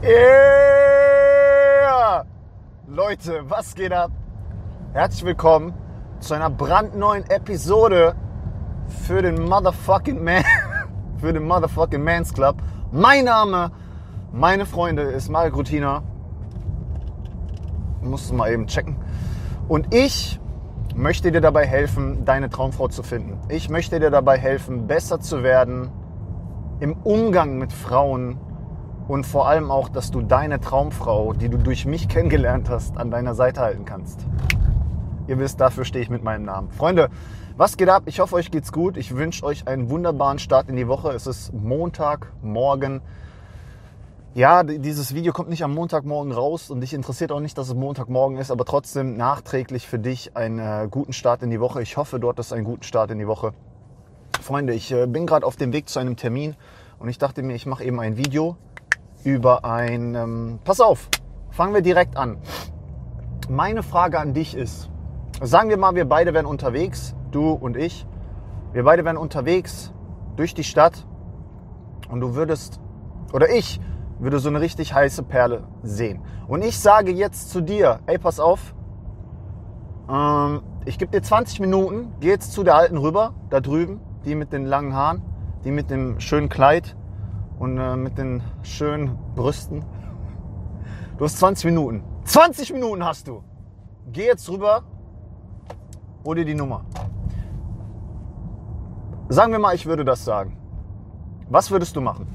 Yeah! Leute, was geht ab? Herzlich willkommen zu einer brandneuen Episode für den Motherfucking Man, für den Motherfucking Mans Club. Mein Name, meine Freunde, ist Marek Rutina. Musst du mal eben checken. Und ich möchte dir dabei helfen, deine Traumfrau zu finden. Ich möchte dir dabei helfen, besser zu werden im Umgang mit Frauen und vor allem auch, dass du deine Traumfrau, die du durch mich kennengelernt hast, an deiner Seite halten kannst. Ihr wisst, dafür stehe ich mit meinem Namen. Freunde, was geht ab? Ich hoffe, euch geht's gut. Ich wünsche euch einen wunderbaren Start in die Woche. Es ist Montagmorgen. Ja, dieses Video kommt nicht am Montagmorgen raus und dich interessiert auch nicht, dass es Montagmorgen ist, aber trotzdem nachträglich für dich einen äh, guten Start in die Woche. Ich hoffe, du hattest einen guten Start in die Woche. Freunde, ich äh, bin gerade auf dem Weg zu einem Termin und ich dachte mir, ich mache eben ein Video über ein... Ähm, pass auf, fangen wir direkt an. Meine Frage an dich ist, sagen wir mal, wir beide wären unterwegs, du und ich. Wir beide wären unterwegs durch die Stadt und du würdest, oder ich würde so eine richtig heiße Perle sehen. Und ich sage jetzt zu dir, ey, pass auf, ähm, ich gebe dir 20 Minuten, geh jetzt zu der Alten rüber, da drüben, die mit den langen Haaren, die mit dem schönen Kleid und äh, mit den schönen Brüsten. Du hast 20 Minuten. 20 Minuten hast du. Geh jetzt rüber, hol dir die Nummer. Sagen wir mal, ich würde das sagen. Was würdest du machen?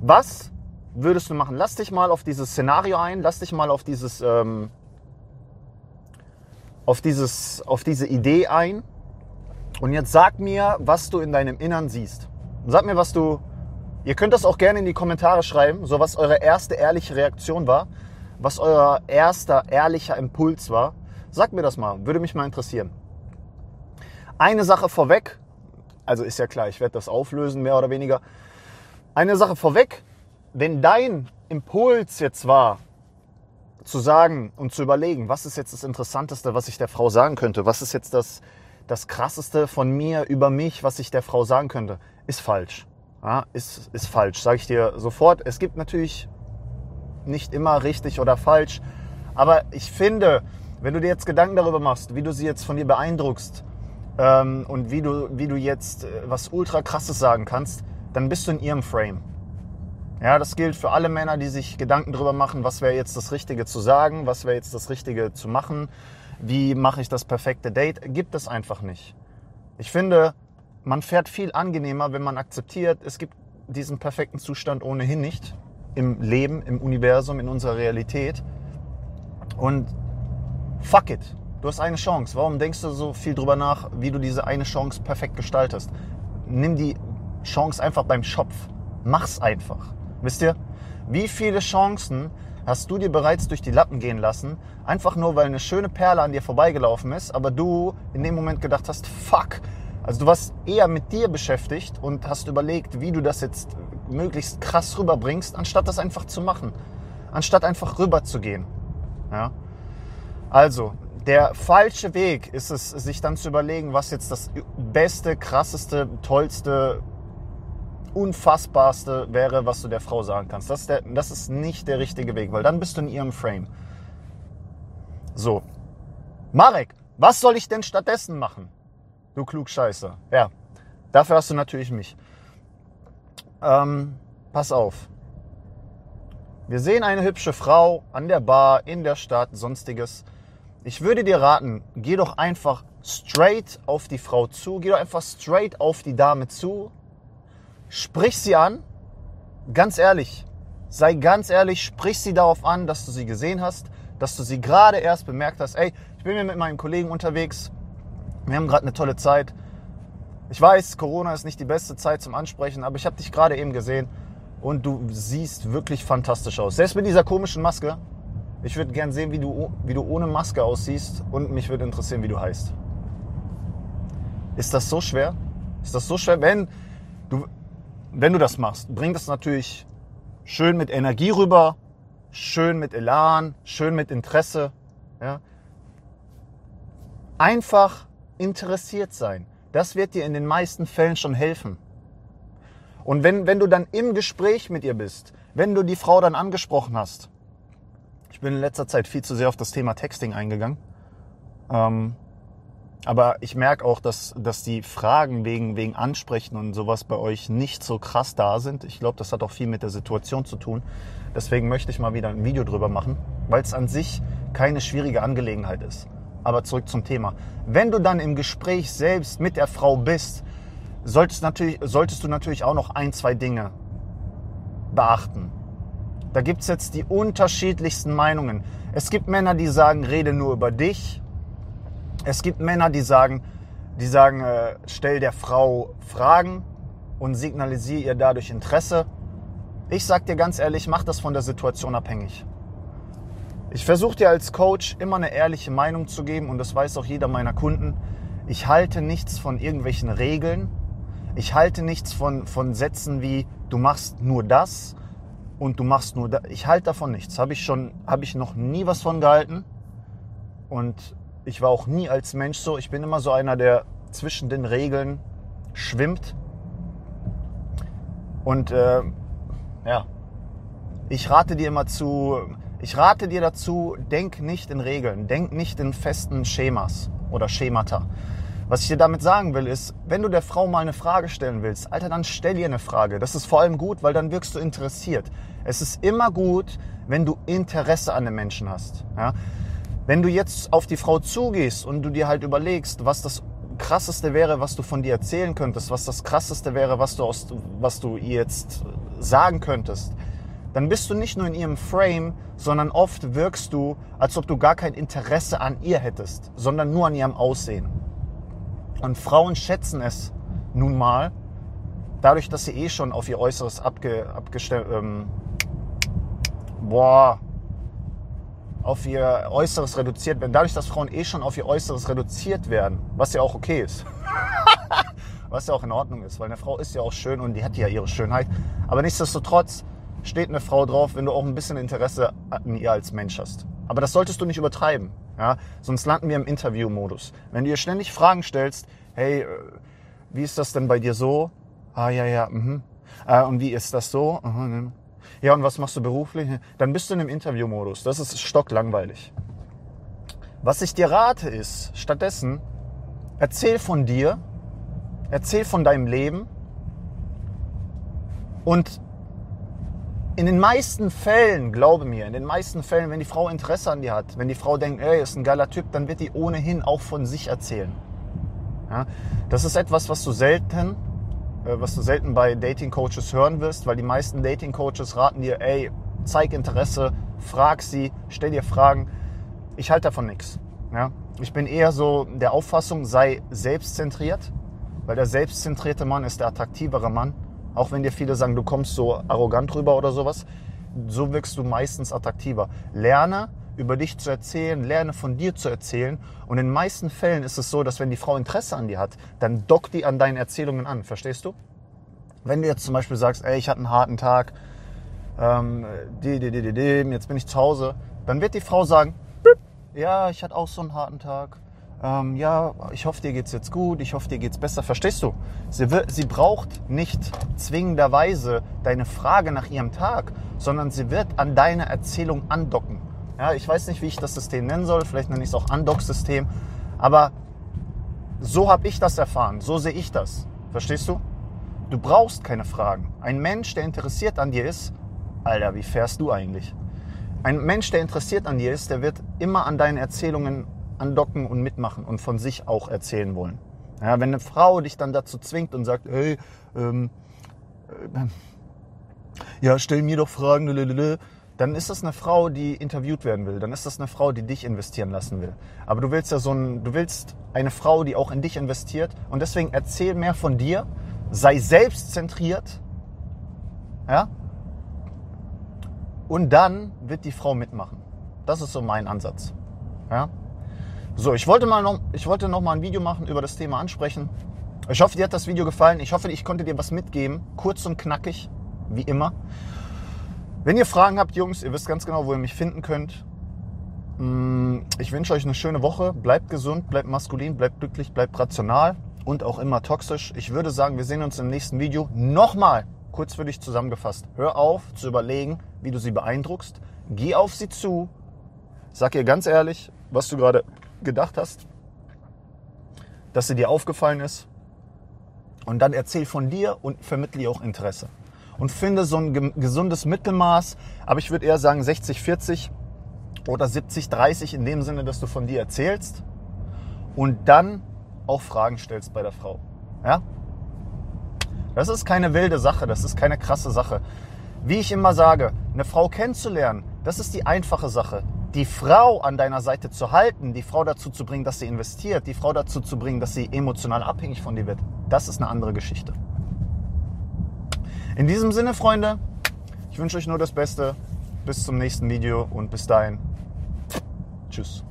Was würdest du machen? Lass dich mal auf dieses Szenario ein, lass dich mal auf dieses, ähm, auf dieses, auf diese Idee ein. Und jetzt sag mir, was du in deinem Innern siehst. Sag mir, was du. Ihr könnt das auch gerne in die Kommentare schreiben, so was eure erste ehrliche Reaktion war, was euer erster ehrlicher Impuls war. Sag mir das mal, würde mich mal interessieren. Eine Sache vorweg, also ist ja klar, ich werde das auflösen, mehr oder weniger. Eine Sache vorweg, wenn dein Impuls jetzt war, zu sagen und zu überlegen, was ist jetzt das Interessanteste, was ich der Frau sagen könnte, was ist jetzt das, das Krasseste von mir über mich, was ich der Frau sagen könnte, ist falsch. Ja, ist, ist falsch, sage ich dir sofort. Es gibt natürlich nicht immer richtig oder falsch, aber ich finde, wenn du dir jetzt Gedanken darüber machst, wie du sie jetzt von dir beeindruckst ähm, und wie du, wie du jetzt äh, was ultra krasses sagen kannst, dann bist du in ihrem Frame. Ja, das gilt für alle Männer, die sich Gedanken darüber machen, was wäre jetzt das Richtige zu sagen, was wäre jetzt das Richtige zu machen, wie mache ich das perfekte Date, gibt es einfach nicht. Ich finde, man fährt viel angenehmer, wenn man akzeptiert, es gibt diesen perfekten Zustand ohnehin nicht im Leben, im Universum, in unserer Realität. Und fuck it, du hast eine Chance. Warum denkst du so viel drüber nach, wie du diese eine Chance perfekt gestaltest? Nimm die Chance einfach beim Schopf. Mach's einfach. Wisst ihr, wie viele Chancen hast du dir bereits durch die Lappen gehen lassen, einfach nur weil eine schöne Perle an dir vorbeigelaufen ist, aber du in dem Moment gedacht hast, fuck. Also du warst eher mit dir beschäftigt und hast überlegt, wie du das jetzt möglichst krass rüberbringst, anstatt das einfach zu machen. Anstatt einfach rüber zu gehen. Ja? Also, der falsche Weg ist es, sich dann zu überlegen, was jetzt das beste, krasseste, tollste, unfassbarste wäre, was du der Frau sagen kannst. Das ist, der, das ist nicht der richtige Weg, weil dann bist du in ihrem Frame. So. Marek, was soll ich denn stattdessen machen? Du Klugscheißer. Ja, dafür hast du natürlich mich. Ähm, pass auf. Wir sehen eine hübsche Frau an der Bar, in der Stadt, sonstiges. Ich würde dir raten, geh doch einfach straight auf die Frau zu, geh doch einfach straight auf die Dame zu, sprich sie an, ganz ehrlich, sei ganz ehrlich, sprich sie darauf an, dass du sie gesehen hast, dass du sie gerade erst bemerkt hast, ey, ich bin hier mit meinem Kollegen unterwegs, wir haben gerade eine tolle Zeit. Ich weiß, Corona ist nicht die beste Zeit zum Ansprechen, aber ich habe dich gerade eben gesehen und du siehst wirklich fantastisch aus. Selbst mit dieser komischen Maske. Ich würde gern sehen, wie du, wie du ohne Maske aussiehst und mich würde interessieren, wie du heißt. Ist das so schwer? Ist das so schwer? Wenn du, wenn du das machst, bring das natürlich schön mit Energie rüber, schön mit Elan, schön mit Interesse. Ja? Einfach interessiert sein. Das wird dir in den meisten Fällen schon helfen. Und wenn, wenn du dann im Gespräch mit ihr bist, Wenn du die Frau dann angesprochen hast, ich bin in letzter Zeit viel zu sehr auf das Thema Texting eingegangen. Ähm, aber ich merke auch, dass, dass die Fragen wegen, wegen Ansprechen und sowas bei euch nicht so krass da sind. Ich glaube, das hat auch viel mit der Situation zu tun. Deswegen möchte ich mal wieder ein Video drüber machen, weil es an sich keine schwierige Angelegenheit ist. Aber zurück zum Thema. Wenn du dann im Gespräch selbst mit der Frau bist, solltest, natürlich, solltest du natürlich auch noch ein, zwei Dinge beachten. Da gibt es jetzt die unterschiedlichsten Meinungen. Es gibt Männer, die sagen, rede nur über dich. Es gibt Männer, die sagen, die sagen, äh, stell der Frau Fragen und signalisiere ihr dadurch Interesse. Ich sag dir ganz ehrlich, mach das von der Situation abhängig. Ich versuche dir als Coach immer eine ehrliche Meinung zu geben und das weiß auch jeder meiner Kunden. Ich halte nichts von irgendwelchen Regeln. Ich halte nichts von, von Sätzen wie du machst nur das und du machst nur das. Ich halte davon nichts. Habe ich schon, habe ich noch nie was von gehalten. Und ich war auch nie als Mensch so. Ich bin immer so einer, der zwischen den Regeln schwimmt. Und äh, ja, ich rate dir immer zu, ich rate dir dazu, denk nicht in Regeln, denk nicht in festen Schemas oder Schemata. Was ich dir damit sagen will, ist, wenn du der Frau mal eine Frage stellen willst, Alter, dann stell ihr eine Frage. Das ist vor allem gut, weil dann wirkst du interessiert. Es ist immer gut, wenn du Interesse an dem Menschen hast. Ja? Wenn du jetzt auf die Frau zugehst und du dir halt überlegst, was das krasseste wäre, was du von dir erzählen könntest, was das krasseste wäre, was du, aus, was du ihr jetzt sagen könntest, dann bist du nicht nur in ihrem Frame, sondern oft wirkst du, als ob du gar kein Interesse an ihr hättest, sondern nur an ihrem Aussehen. Und Frauen schätzen es nun mal, dadurch, dass sie eh schon auf ihr Äußeres abge, abgestellt, ähm, boah, auf ihr Äußeres reduziert werden. Dadurch, dass Frauen eh schon auf ihr Äußeres reduziert werden, was ja auch okay ist. was ja auch in Ordnung ist, weil eine Frau ist ja auch schön und die hat ja ihre Schönheit. Aber nichtsdestotrotz steht eine Frau drauf, wenn du auch ein bisschen Interesse an ihr als Mensch hast. Aber das solltest du nicht übertreiben. Ja? Sonst landen wir im Interview-Modus. Wenn du ihr ständig Fragen stellst, hey, äh, wie ist das denn bei dir so? Ah, ja, ja, mhm. Äh, und wie ist das so? Aha, ne ja, und was machst du beruflich? Dann bist du in einem Interviewmodus. Das ist stocklangweilig. Was ich dir rate ist, stattdessen, erzähl von dir, erzähl von deinem Leben und in den meisten Fällen, glaube mir, in den meisten Fällen, wenn die Frau Interesse an dir hat, wenn die Frau denkt, ey, ist ein geiler Typ, dann wird die ohnehin auch von sich erzählen. Ja, das ist etwas, was du selten äh, was du selten bei Dating Coaches hören wirst, weil die meisten Dating Coaches raten dir, ey, zeig Interesse, frag sie, stell dir Fragen. Ich halte davon nichts. Ja? Ich bin eher so der Auffassung, sei selbstzentriert, weil der selbstzentrierte Mann ist der attraktivere Mann. Auch wenn dir viele sagen, du kommst so arrogant rüber oder sowas, so wirkst du meistens attraktiver. Lerne über dich zu erzählen, lerne von dir zu erzählen. Und in den meisten Fällen ist es so, dass wenn die Frau Interesse an dir hat, dann dockt die an deinen Erzählungen an. Verstehst du? Wenn du jetzt zum Beispiel sagst, ey, ich hatte einen harten Tag, ähm, die, die, die, die, jetzt bin ich zu Hause, dann wird die Frau sagen, ja, ich hatte auch so einen harten Tag. Ähm, ja, ich hoffe, dir geht's jetzt gut, ich hoffe, dir geht's besser. Verstehst du? Sie, wird, sie braucht nicht zwingenderweise deine Frage nach ihrem Tag, sondern sie wird an deine Erzählung andocken. Ja, ich weiß nicht, wie ich das System nennen soll. Vielleicht nenne ich es auch Undock-System. Aber so habe ich das erfahren. So sehe ich das. Verstehst du? Du brauchst keine Fragen. Ein Mensch, der interessiert an dir ist, Alter, wie fährst du eigentlich? Ein Mensch, der interessiert an dir ist, der wird immer an deinen Erzählungen andocken und mitmachen und von sich auch erzählen wollen. Ja, wenn eine Frau dich dann dazu zwingt und sagt, hey, ähm, äh, ja, stell mir doch Fragen, dann ist das eine Frau, die interviewt werden will. Dann ist das eine Frau, die dich investieren lassen will. Aber du willst ja so ein, du willst eine Frau, die auch in dich investiert. Und deswegen erzähl mehr von dir, sei selbstzentriert, ja. Und dann wird die Frau mitmachen. Das ist so mein Ansatz, ja. So, ich wollte mal noch, ich wollte noch mal ein Video machen über das Thema ansprechen. Ich hoffe, dir hat das Video gefallen. Ich hoffe, ich konnte dir was mitgeben, kurz und knackig, wie immer. Wenn ihr Fragen habt, Jungs, ihr wisst ganz genau, wo ihr mich finden könnt. Mm, ich wünsche euch eine schöne Woche. Bleibt gesund, bleibt maskulin, bleibt glücklich, bleibt rational und auch immer toxisch. Ich würde sagen, wir sehen uns im nächsten Video. Nochmal kurz für dich zusammengefasst. Hör auf zu überlegen, wie du sie beeindruckst. Geh auf sie zu. Sag ihr ganz ehrlich, was du gerade gedacht hast, dass sie dir aufgefallen ist. Und dann erzähl von dir und vermittle ihr auch Interesse. Und finde so ein gesundes Mittelmaß, aber ich würde eher sagen 60, 40 oder 70, 30 in dem Sinne, dass du von dir erzählst und dann auch Fragen stellst bei der Frau. Ja? Das ist keine wilde Sache, das ist keine krasse Sache. Wie ich immer sage, eine Frau kennenzulernen, das ist die einfache Sache. Die Frau an deiner Seite zu halten, die Frau dazu zu bringen, dass sie investiert, die Frau dazu zu bringen, dass sie emotional abhängig von dir wird, das ist eine andere Geschichte. In diesem Sinne, Freunde, ich wünsche euch nur das Beste. Bis zum nächsten Video und bis dahin. Tschüss.